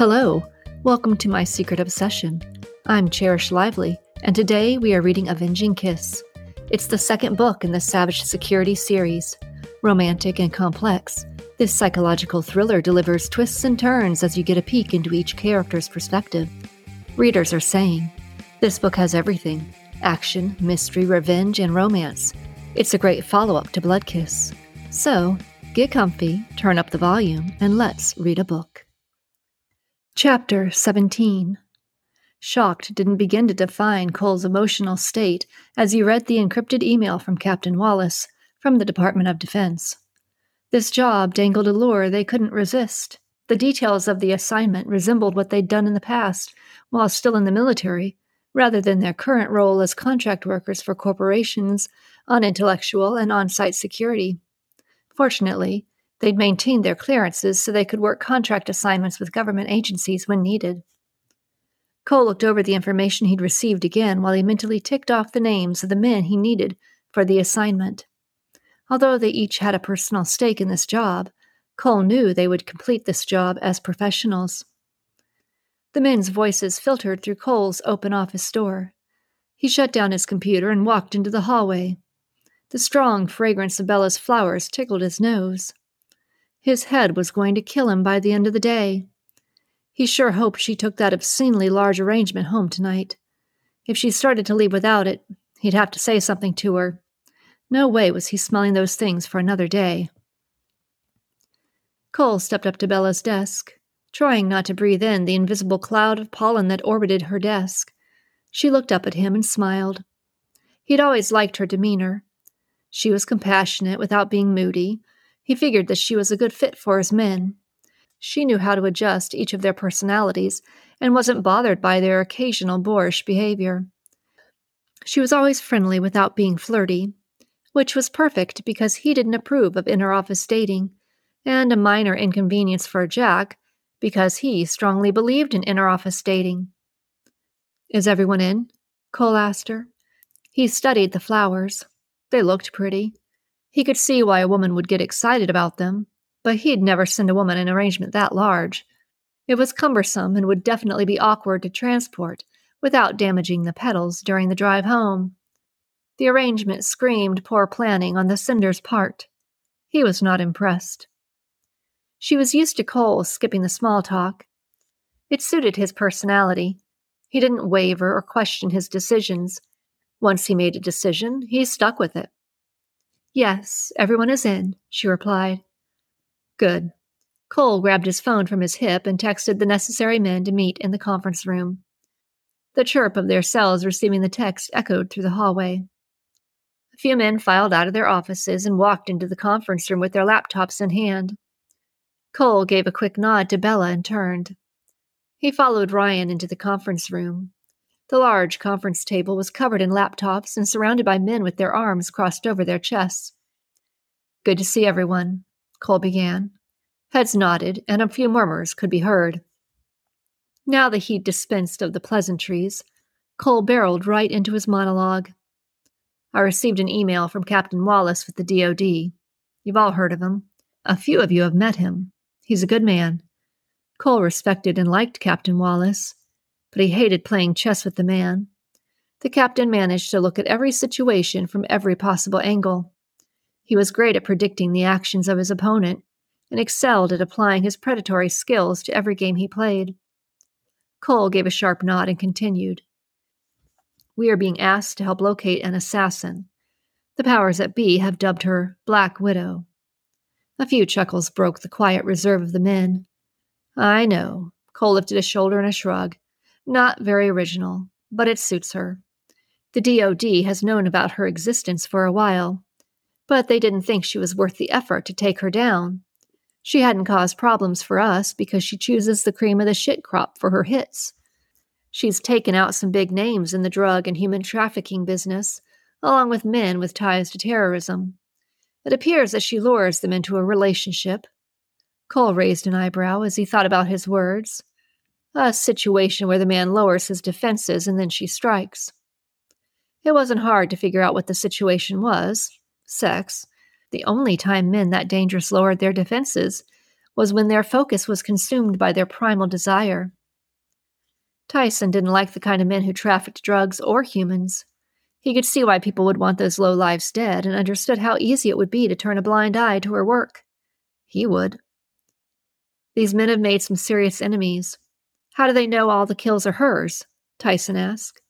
Hello, welcome to my secret obsession. I'm Cherish Lively, and today we are reading Avenging Kiss. It's the second book in the Savage Security series. Romantic and complex, this psychological thriller delivers twists and turns as you get a peek into each character's perspective. Readers are saying, This book has everything action, mystery, revenge, and romance. It's a great follow up to Blood Kiss. So, get comfy, turn up the volume, and let's read a book. Chapter 17 Shocked didn't begin to define Cole's emotional state as he read the encrypted email from Captain Wallace from the Department of Defense. This job dangled a lure they couldn't resist. The details of the assignment resembled what they'd done in the past while still in the military, rather than their current role as contract workers for corporations on intellectual and on site security. Fortunately, they'd maintained their clearances so they could work contract assignments with government agencies when needed. Cole looked over the information he'd received again while he mentally ticked off the names of the men he needed for the assignment. Although they each had a personal stake in this job, Cole knew they would complete this job as professionals. The men's voices filtered through Cole's open office door. He shut down his computer and walked into the hallway. The strong fragrance of Bella's flowers tickled his nose. His head was going to kill him by the end of the day. He sure hoped she took that obscenely large arrangement home tonight. If she started to leave without it, he'd have to say something to her. No way was he smelling those things for another day. Cole stepped up to Bella's desk, trying not to breathe in the invisible cloud of pollen that orbited her desk. She looked up at him and smiled. He'd always liked her demeanor. She was compassionate without being moody. He figured that she was a good fit for his men. She knew how to adjust each of their personalities and wasn't bothered by their occasional boorish behavior. She was always friendly without being flirty, which was perfect because he didn't approve of inter office dating, and a minor inconvenience for Jack because he strongly believed in inter office dating. Is everyone in? Cole asked her. He studied the flowers. They looked pretty. He could see why a woman would get excited about them, but he'd never send a woman an arrangement that large. It was cumbersome and would definitely be awkward to transport without damaging the petals during the drive home. The arrangement screamed poor planning on the sender's part. He was not impressed. She was used to Cole skipping the small talk. It suited his personality. He didn't waver or question his decisions. Once he made a decision, he stuck with it. Yes, everyone is in, she replied. Good. Cole grabbed his phone from his hip and texted the necessary men to meet in the conference room. The chirp of their cells receiving the text echoed through the hallway A few men filed out of their offices and walked into the conference room with their laptops in hand. Cole gave a quick nod to Bella and turned. He followed Ryan into the conference room. The large conference table was covered in laptops and surrounded by men with their arms crossed over their chests. Good to see everyone, Cole began. Heads nodded, and a few murmurs could be heard. Now that he'd dispensed of the pleasantries, Cole barreled right into his monologue. I received an email from Captain Wallace with the DoD. You've all heard of him. A few of you have met him. He's a good man. Cole respected and liked Captain Wallace, but he hated playing chess with the man. The captain managed to look at every situation from every possible angle. He was great at predicting the actions of his opponent and excelled at applying his predatory skills to every game he played. Cole gave a sharp nod and continued. We are being asked to help locate an assassin. The powers that be have dubbed her Black Widow. A few chuckles broke the quiet reserve of the men. I know. Cole lifted a shoulder in a shrug. Not very original, but it suits her. The DoD has known about her existence for a while, but they didn't think she was worth the effort to take her down. She hadn't caused problems for us because she chooses the cream of the shit crop for her hits. She's taken out some big names in the drug and human trafficking business, along with men with ties to terrorism. It appears that she lures them into a relationship. Cole raised an eyebrow as he thought about his words. A situation where the man lowers his defenses and then she strikes. It wasn't hard to figure out what the situation was sex. The only time men that dangerous lowered their defenses was when their focus was consumed by their primal desire. Tyson didn't like the kind of men who trafficked drugs or humans. He could see why people would want those low lives dead and understood how easy it would be to turn a blind eye to her work. He would. These men have made some serious enemies. How do they know all the kills are hers? Tyson asked.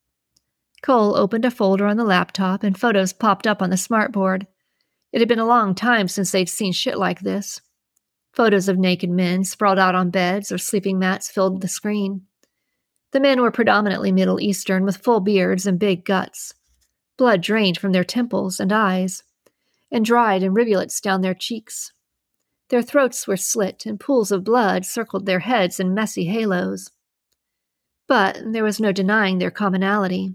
Cole opened a folder on the laptop and photos popped up on the smartboard. It had been a long time since they'd seen shit like this. Photos of naked men sprawled out on beds or sleeping mats filled the screen. The men were predominantly Middle Eastern with full beards and big guts. Blood drained from their temples and eyes, and dried in rivulets down their cheeks. Their throats were slit, and pools of blood circled their heads in messy halos. But there was no denying their commonality.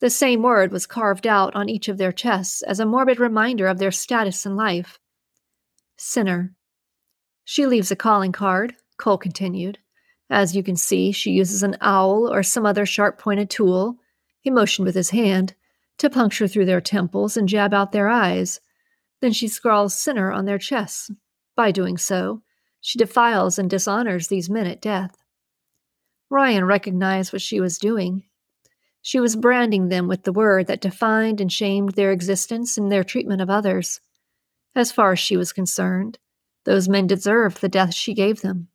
The same word was carved out on each of their chests as a morbid reminder of their status in life. Sinner. She leaves a calling card, Cole continued. As you can see, she uses an awl or some other sharp pointed tool he motioned with his hand to puncture through their temples and jab out their eyes. Then she scrawls sinner on their chests. By doing so, she defiles and dishonors these men at death. Ryan recognized what she was doing. She was branding them with the word that defined and shamed their existence and their treatment of others. As far as she was concerned, those men deserved the death she gave them.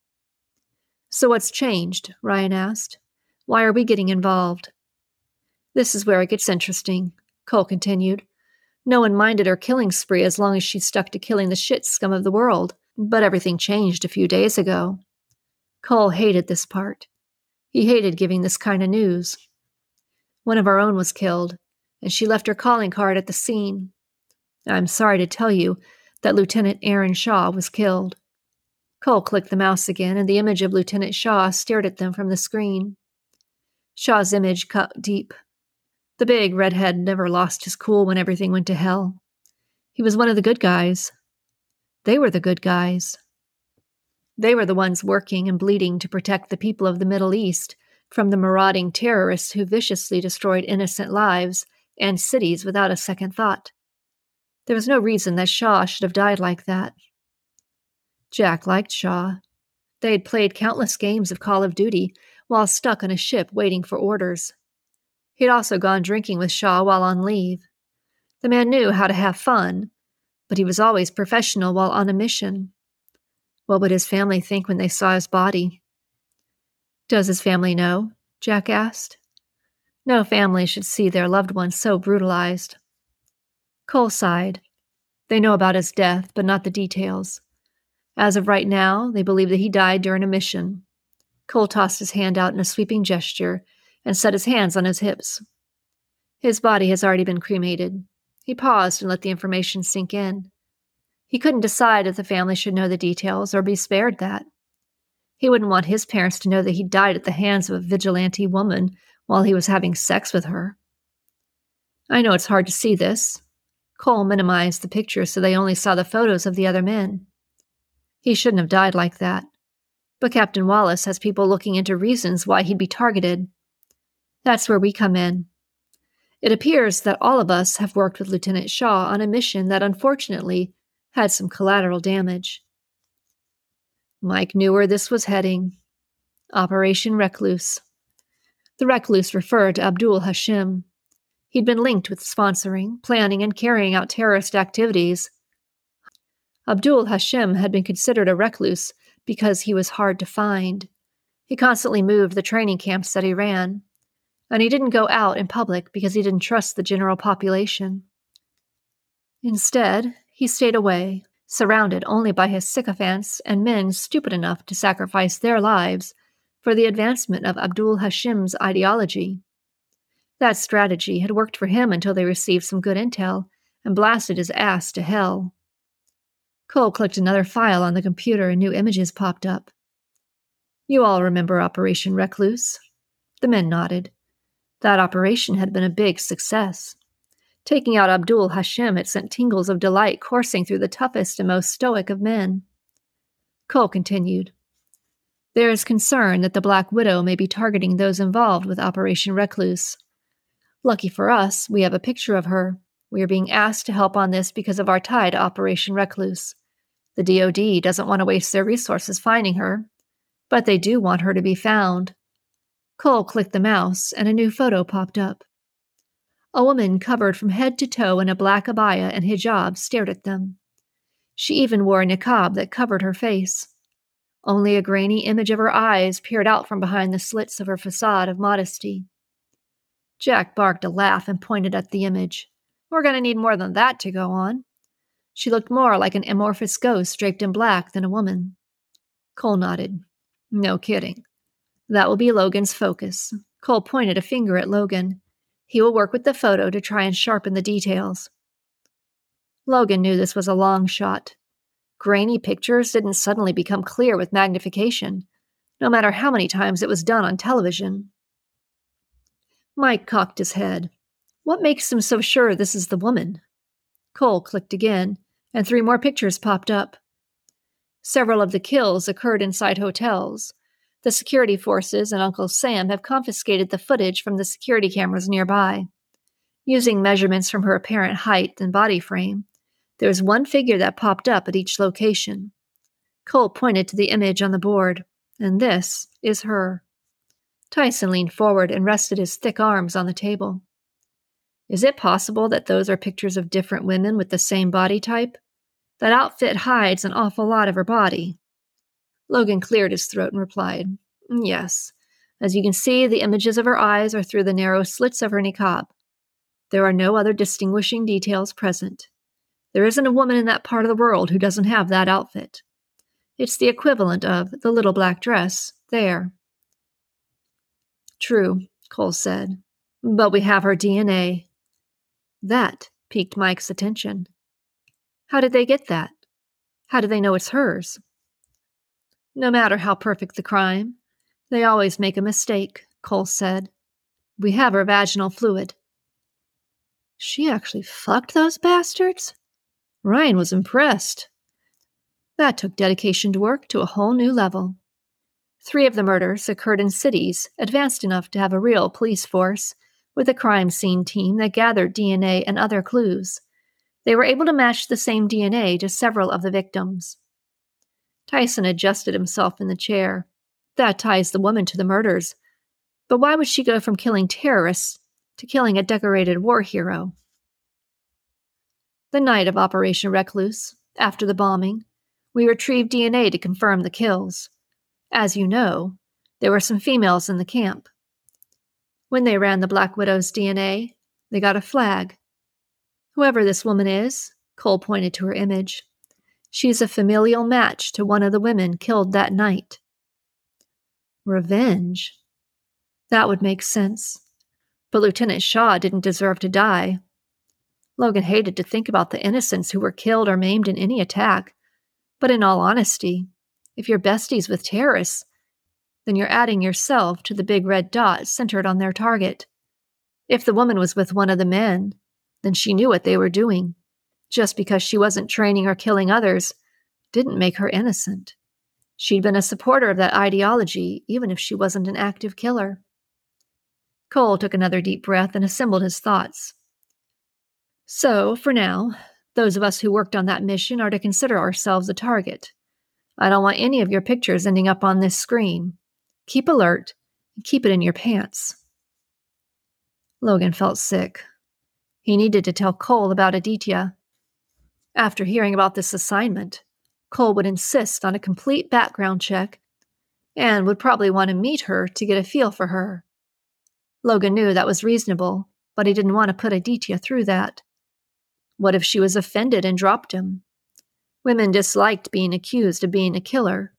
So what's changed? Ryan asked. Why are we getting involved? This is where it gets interesting, Cole continued. No one minded her killing spree as long as she stuck to killing the shit scum of the world, but everything changed a few days ago. Cole hated this part. He hated giving this kind of news. One of our own was killed, and she left her calling card at the scene. I'm sorry to tell you that Lieutenant Aaron Shaw was killed. Cole clicked the mouse again, and the image of Lieutenant Shaw stared at them from the screen. Shaw's image cut deep, the big redhead never lost his cool when everything went to hell. He was one of the good guys. They were the good guys. They were the ones working and bleeding to protect the people of the Middle East from the marauding terrorists who viciously destroyed innocent lives and cities without a second thought. There was no reason that Shaw should have died like that. Jack liked Shaw. They had played countless games of Call of Duty while stuck on a ship waiting for orders. He'd also gone drinking with Shaw while on leave. The man knew how to have fun, but he was always professional while on a mission. What would his family think when they saw his body? Does his family know? Jack asked. No family should see their loved one so brutalized. Cole sighed. They know about his death, but not the details. As of right now, they believe that he died during a mission. Cole tossed his hand out in a sweeping gesture and set his hands on his hips. His body has already been cremated. He paused and let the information sink in. He couldn't decide if the family should know the details or be spared that. He wouldn't want his parents to know that he died at the hands of a vigilante woman while he was having sex with her. I know it's hard to see this. Cole minimized the picture so they only saw the photos of the other men. He shouldn't have died like that. But Captain Wallace has people looking into reasons why he'd be targeted. That's where we come in. It appears that all of us have worked with Lieutenant Shaw on a mission that unfortunately had some collateral damage. Mike knew where this was heading Operation Recluse. The Recluse referred to Abdul Hashim. He'd been linked with sponsoring, planning, and carrying out terrorist activities. Abdul Hashim had been considered a recluse because he was hard to find. He constantly moved the training camps that he ran and he didn't go out in public because he didn't trust the general population. Instead, he stayed away, surrounded only by his sycophants and men stupid enough to sacrifice their lives for the advancement of Abdul Hashim's ideology. That strategy had worked for him until they received some good intel and blasted his ass to hell. Cole clicked another file on the computer and new images popped up. You all remember Operation Recluse? The men nodded. That operation had been a big success. Taking out Abdul Hashim had sent tingles of delight coursing through the toughest and most stoic of men. Cole continued. There is concern that the Black Widow may be targeting those involved with Operation Recluse. Lucky for us, we have a picture of her. We are being asked to help on this because of our tie to Operation Recluse. The DoD doesn't want to waste their resources finding her, but they do want her to be found. Cole clicked the mouse, and a new photo popped up. A woman covered from head to toe in a black abaya and hijab stared at them. She even wore a niqab that covered her face. Only a grainy image of her eyes peered out from behind the slits of her facade of modesty. Jack barked a laugh and pointed at the image. We're going to need more than that to go on. She looked more like an amorphous ghost draped in black than a woman. Cole nodded. No kidding. That will be Logan's focus. Cole pointed a finger at Logan. He will work with the photo to try and sharpen the details. Logan knew this was a long shot. Grainy pictures didn't suddenly become clear with magnification, no matter how many times it was done on television. Mike cocked his head. What makes him so sure this is the woman? Cole clicked again, and three more pictures popped up. Several of the kills occurred inside hotels. The security forces and Uncle Sam have confiscated the footage from the security cameras nearby. Using measurements from her apparent height and body frame, there was one figure that popped up at each location. Cole pointed to the image on the board, and this is her. Tyson leaned forward and rested his thick arms on the table. Is it possible that those are pictures of different women with the same body type? That outfit hides an awful lot of her body. Logan cleared his throat and replied, Yes. As you can see, the images of her eyes are through the narrow slits of her niqab. There are no other distinguishing details present. There isn't a woman in that part of the world who doesn't have that outfit. It's the equivalent of the little black dress there. True, Cole said, but we have her DNA. That piqued Mike's attention. How did they get that? How do they know it's hers? No matter how perfect the crime, they always make a mistake, Cole said. We have her vaginal fluid. She actually fucked those bastards? Ryan was impressed. That took dedication to work to a whole new level. Three of the murders occurred in cities advanced enough to have a real police force, with a crime scene team that gathered DNA and other clues. They were able to match the same DNA to several of the victims. Tyson adjusted himself in the chair. That ties the woman to the murders. But why would she go from killing terrorists to killing a decorated war hero? The night of Operation Recluse, after the bombing, we retrieved DNA to confirm the kills. As you know, there were some females in the camp. When they ran the Black Widow's DNA, they got a flag. Whoever this woman is, Cole pointed to her image, she's a familial match to one of the women killed that night. Revenge? That would make sense. But Lieutenant Shaw didn't deserve to die. Logan hated to think about the innocents who were killed or maimed in any attack. But in all honesty, if you're besties with terrorists, then you're adding yourself to the big red dot centered on their target. If the woman was with one of the men, then she knew what they were doing. Just because she wasn't training or killing others didn't make her innocent. She'd been a supporter of that ideology, even if she wasn't an active killer. Cole took another deep breath and assembled his thoughts. So, for now, those of us who worked on that mission are to consider ourselves a target. I don't want any of your pictures ending up on this screen. Keep alert and keep it in your pants. Logan felt sick. He needed to tell Cole about Aditya. After hearing about this assignment, Cole would insist on a complete background check and would probably want to meet her to get a feel for her. Logan knew that was reasonable, but he didn't want to put Aditya through that. What if she was offended and dropped him? Women disliked being accused of being a killer.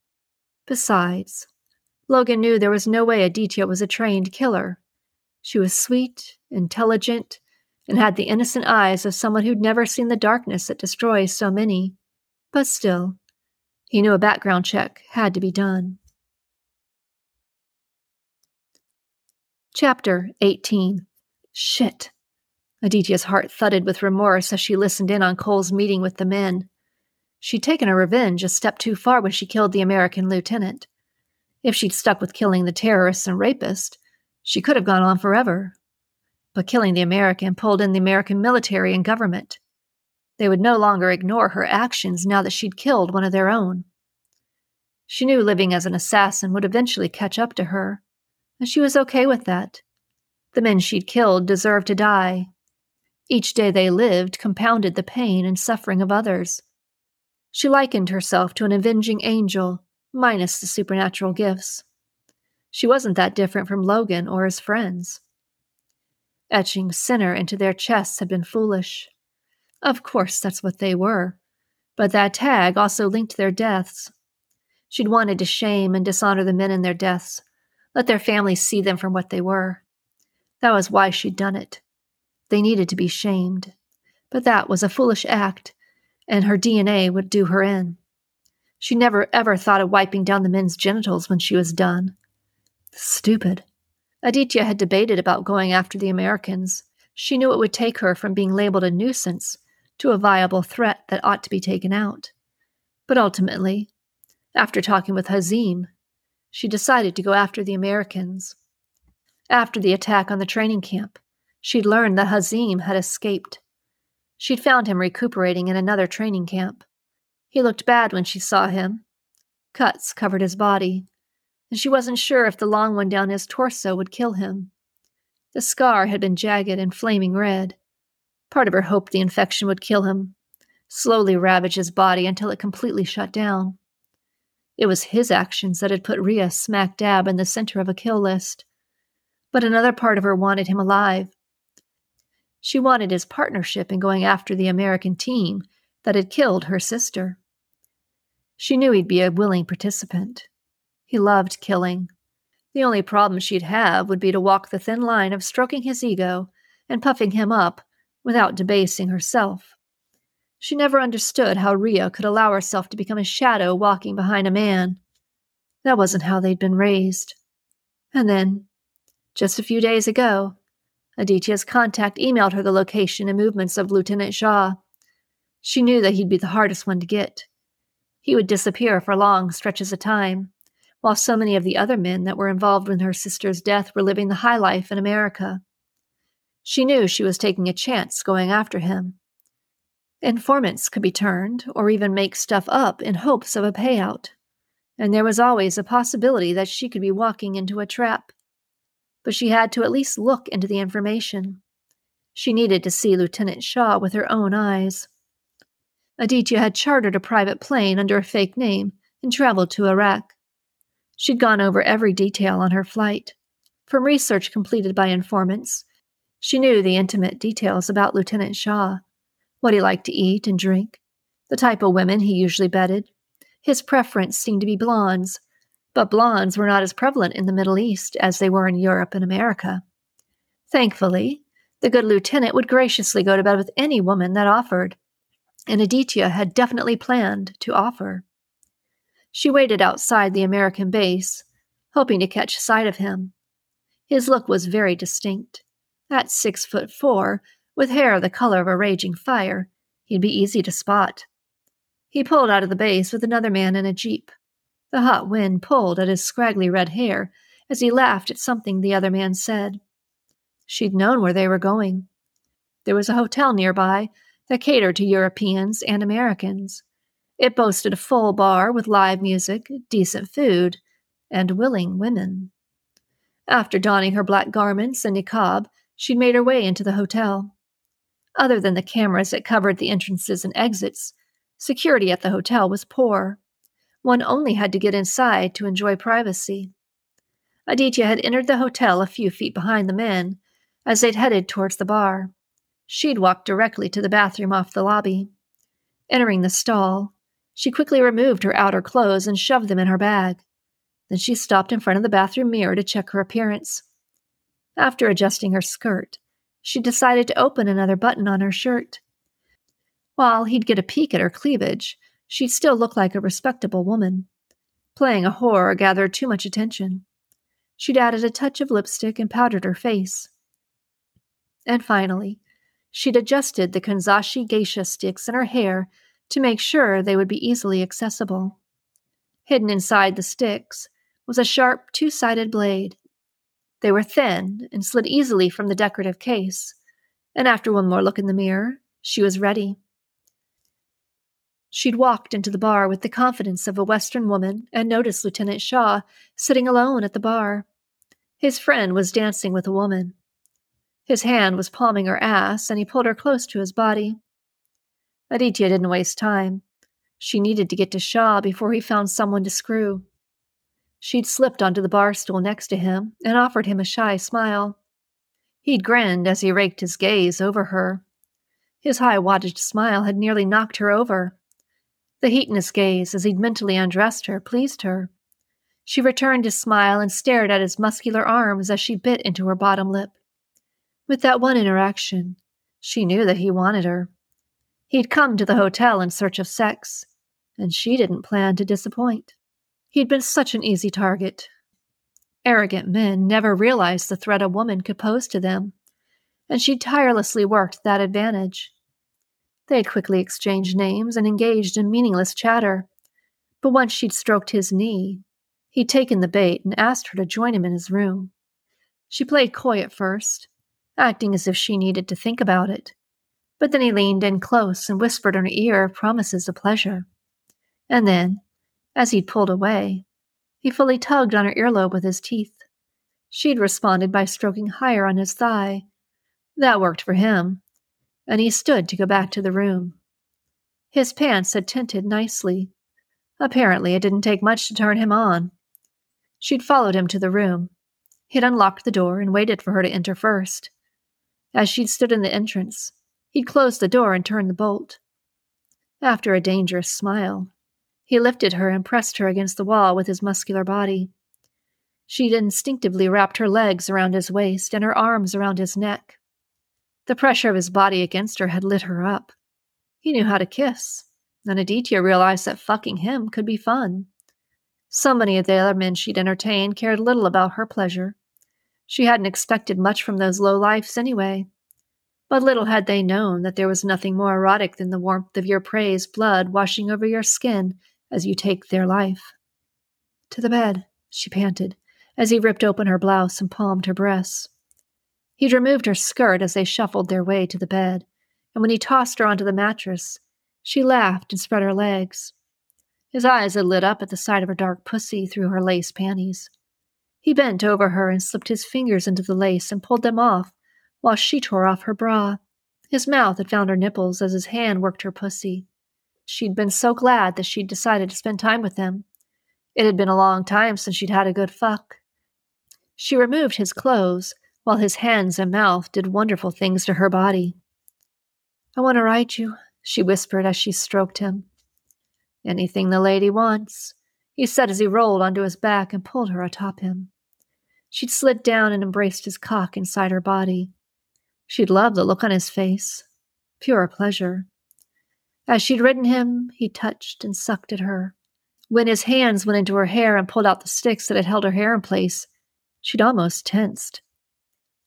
Besides, Logan knew there was no way Aditya was a trained killer. She was sweet, intelligent, and had the innocent eyes of someone who'd never seen the darkness that destroys so many. But still, he knew a background check had to be done. Chapter 18 Shit. Aditya's heart thudded with remorse as she listened in on Cole's meeting with the men. She'd taken her revenge a step too far when she killed the American lieutenant. If she'd stuck with killing the terrorists and rapist, she could have gone on forever. But killing the American pulled in the American military and government. They would no longer ignore her actions now that she'd killed one of their own. She knew living as an assassin would eventually catch up to her, and she was okay with that. The men she'd killed deserved to die. Each day they lived compounded the pain and suffering of others. She likened herself to an avenging angel, minus the supernatural gifts. She wasn't that different from Logan or his friends. Etching sinner into their chests had been foolish. Of course, that's what they were. But that tag also linked their deaths. She'd wanted to shame and dishonor the men in their deaths, let their families see them for what they were. That was why she'd done it. They needed to be shamed. But that was a foolish act, and her DNA would do her in. She never ever thought of wiping down the men's genitals when she was done. Stupid. Aditya had debated about going after the Americans. She knew it would take her from being labeled a nuisance to a viable threat that ought to be taken out. But ultimately, after talking with Hazim, she decided to go after the Americans. After the attack on the training camp, she'd learned that Hazim had escaped. She'd found him recuperating in another training camp. He looked bad when she saw him. Cuts covered his body, and she wasn't sure if the long one down his torso would kill him. The scar had been jagged and flaming red. Part of her hoped the infection would kill him, slowly ravage his body until it completely shut down. It was his actions that had put Ria smack dab in the center of a kill list. But another part of her wanted him alive. She wanted his partnership in going after the American team that had killed her sister. She knew he'd be a willing participant. He loved killing. The only problem she'd have would be to walk the thin line of stroking his ego and puffing him up without debasing herself. She never understood how Ria could allow herself to become a shadow walking behind a man. That wasn't how they'd been raised. And then, just a few days ago, Aditya's contact emailed her the location and movements of Lieutenant Shaw. She knew that he'd be the hardest one to get. He would disappear for long stretches of time, while so many of the other men that were involved in her sister's death were living the high life in America. She knew she was taking a chance going after him. Informants could be turned, or even make stuff up in hopes of a payout, and there was always a possibility that she could be walking into a trap. But she had to at least look into the information. She needed to see Lieutenant Shaw with her own eyes. Aditya had chartered a private plane under a fake name and traveled to Iraq. She'd gone over every detail on her flight. From research completed by informants, she knew the intimate details about Lieutenant Shaw what he liked to eat and drink, the type of women he usually bedded. His preference seemed to be blondes, but blondes were not as prevalent in the Middle East as they were in Europe and America. Thankfully, the good lieutenant would graciously go to bed with any woman that offered, and Aditya had definitely planned to offer. She waited outside the American base, hoping to catch sight of him. His look was very distinct. At six foot four, with hair the color of a raging fire, he'd be easy to spot. He pulled out of the base with another man in a jeep. The hot wind pulled at his scraggly red hair as he laughed at something the other man said. She'd known where they were going. There was a hotel nearby that catered to Europeans and Americans. It boasted a full bar with live music, decent food, and willing women. After donning her black garments and niqab, she'd made her way into the hotel. Other than the cameras that covered the entrances and exits, security at the hotel was poor. One only had to get inside to enjoy privacy. Aditya had entered the hotel a few feet behind the men as they'd headed towards the bar. She'd walked directly to the bathroom off the lobby. Entering the stall, she quickly removed her outer clothes and shoved them in her bag. Then she stopped in front of the bathroom mirror to check her appearance. After adjusting her skirt, she decided to open another button on her shirt. While he'd get a peek at her cleavage, she'd still look like a respectable woman. Playing a whore gathered too much attention. She'd added a touch of lipstick and powdered her face. And finally, she'd adjusted the Kanzashi geisha sticks in her hair to make sure they would be easily accessible. Hidden inside the sticks was a sharp two sided blade. They were thin and slid easily from the decorative case, and after one more look in the mirror, she was ready. She'd walked into the bar with the confidence of a Western woman and noticed Lieutenant Shaw sitting alone at the bar. His friend was dancing with a woman. His hand was palming her ass, and he pulled her close to his body. Aditya didn't waste time. She needed to get to Shaw before he found someone to screw. She'd slipped onto the bar stool next to him and offered him a shy smile. He'd grinned as he raked his gaze over her. His high wattage smile had nearly knocked her over. The heat in his gaze, as he'd mentally undressed her, pleased her. She returned his smile and stared at his muscular arms as she bit into her bottom lip. With that one interaction, she knew that he wanted her. He'd come to the hotel in search of sex, and she didn't plan to disappoint. He'd been such an easy target. Arrogant men never realized the threat a woman could pose to them, and she'd tirelessly worked that advantage. They had quickly exchanged names and engaged in meaningless chatter. But once she'd stroked his knee, he'd taken the bait and asked her to join him in his room. She played coy at first, acting as if she needed to think about it. But then he leaned in close and whispered in her ear promises of pleasure. And then, as he'd pulled away, he fully tugged on her earlobe with his teeth. She'd responded by stroking higher on his thigh. That worked for him, and he stood to go back to the room. His pants had tinted nicely. Apparently, it didn't take much to turn him on. She'd followed him to the room. He'd unlocked the door and waited for her to enter first. As she'd stood in the entrance, he'd closed the door and turned the bolt. After a dangerous smile, he lifted her and pressed her against the wall with his muscular body. She'd instinctively wrapped her legs around his waist and her arms around his neck. The pressure of his body against her had lit her up. He knew how to kiss, and Aditya realized that fucking him could be fun. So many of the other men she'd entertained cared little about her pleasure. She hadn't expected much from those low lifes anyway. But little had they known that there was nothing more erotic than the warmth of your prey's blood washing over your skin as you take their life. To the bed, she panted, as he ripped open her blouse and palmed her breasts. He'd removed her skirt as they shuffled their way to the bed, and when he tossed her onto the mattress, she laughed and spread her legs. His eyes had lit up at the sight of her dark pussy through her lace panties. He bent over her and slipped his fingers into the lace and pulled them off while she tore off her bra. His mouth had found her nipples as his hand worked her pussy. She'd been so glad that she'd decided to spend time with him. It had been a long time since she'd had a good fuck. She removed his clothes while his hands and mouth did wonderful things to her body. I want to ride you, she whispered as she stroked him. Anything the lady wants, he said as he rolled onto his back and pulled her atop him. She'd slid down and embraced his cock inside her body. She'd loved the look on his face. Pure pleasure. As she'd ridden him, he touched and sucked at her. When his hands went into her hair and pulled out the sticks that had held her hair in place, she'd almost tensed.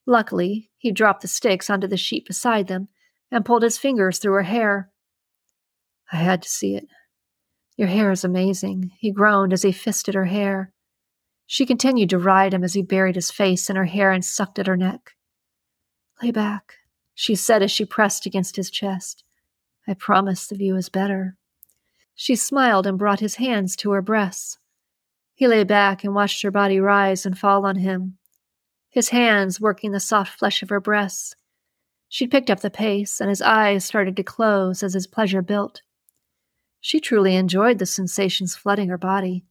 Luckily, he dropped the sticks onto the sheet beside them and pulled his fingers through her hair. I had to see it. Your hair is amazing, he groaned as he fisted her hair. She continued to ride him as he buried his face in her hair and sucked at her neck. Lay back, she said as she pressed against his chest. I promise the view is better. She smiled and brought his hands to her breasts. He lay back and watched her body rise and fall on him, his hands working the soft flesh of her breasts. She picked up the pace, and his eyes started to close as his pleasure built. She truly enjoyed the sensations flooding her body,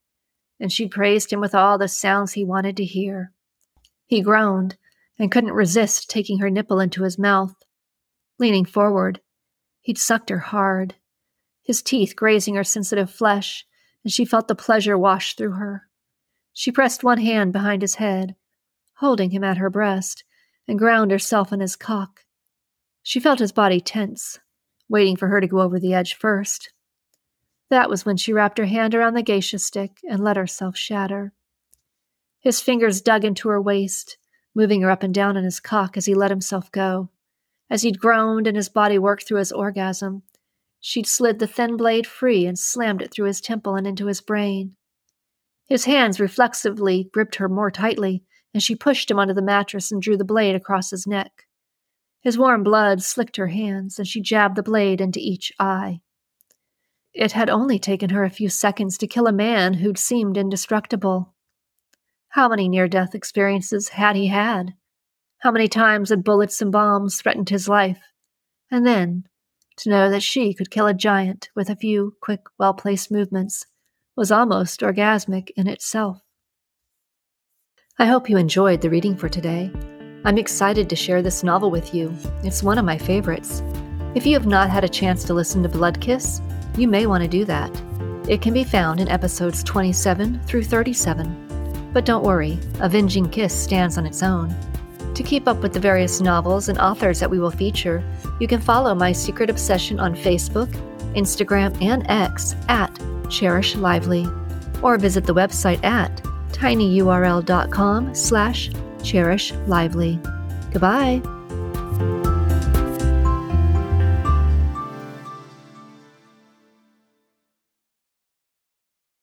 and she praised him with all the sounds he wanted to hear. He groaned and couldn't resist taking her nipple into his mouth. Leaning forward, he'd sucked her hard, his teeth grazing her sensitive flesh, and she felt the pleasure wash through her. She pressed one hand behind his head holding him at her breast, and ground herself on his cock. She felt his body tense, waiting for her to go over the edge first. That was when she wrapped her hand around the geisha stick and let herself shatter. His fingers dug into her waist, moving her up and down on his cock as he let himself go. As he'd groaned and his body worked through his orgasm, she'd slid the thin blade free and slammed it through his temple and into his brain. His hands reflexively gripped her more tightly, and she pushed him onto the mattress and drew the blade across his neck. His warm blood slicked her hands, and she jabbed the blade into each eye. It had only taken her a few seconds to kill a man who'd seemed indestructible. How many near death experiences had he had? How many times had bullets and bombs threatened his life? And then, to know that she could kill a giant with a few quick, well placed movements was almost orgasmic in itself. I hope you enjoyed the reading for today. I'm excited to share this novel with you. It's one of my favorites. If you have not had a chance to listen to Blood Kiss, you may want to do that. It can be found in episodes 27 through 37. But don't worry, Avenging Kiss stands on its own. To keep up with the various novels and authors that we will feature, you can follow My Secret Obsession on Facebook, Instagram, and X at Cherish Lively, or visit the website at tinyurl.com slash cherish lively. Goodbye.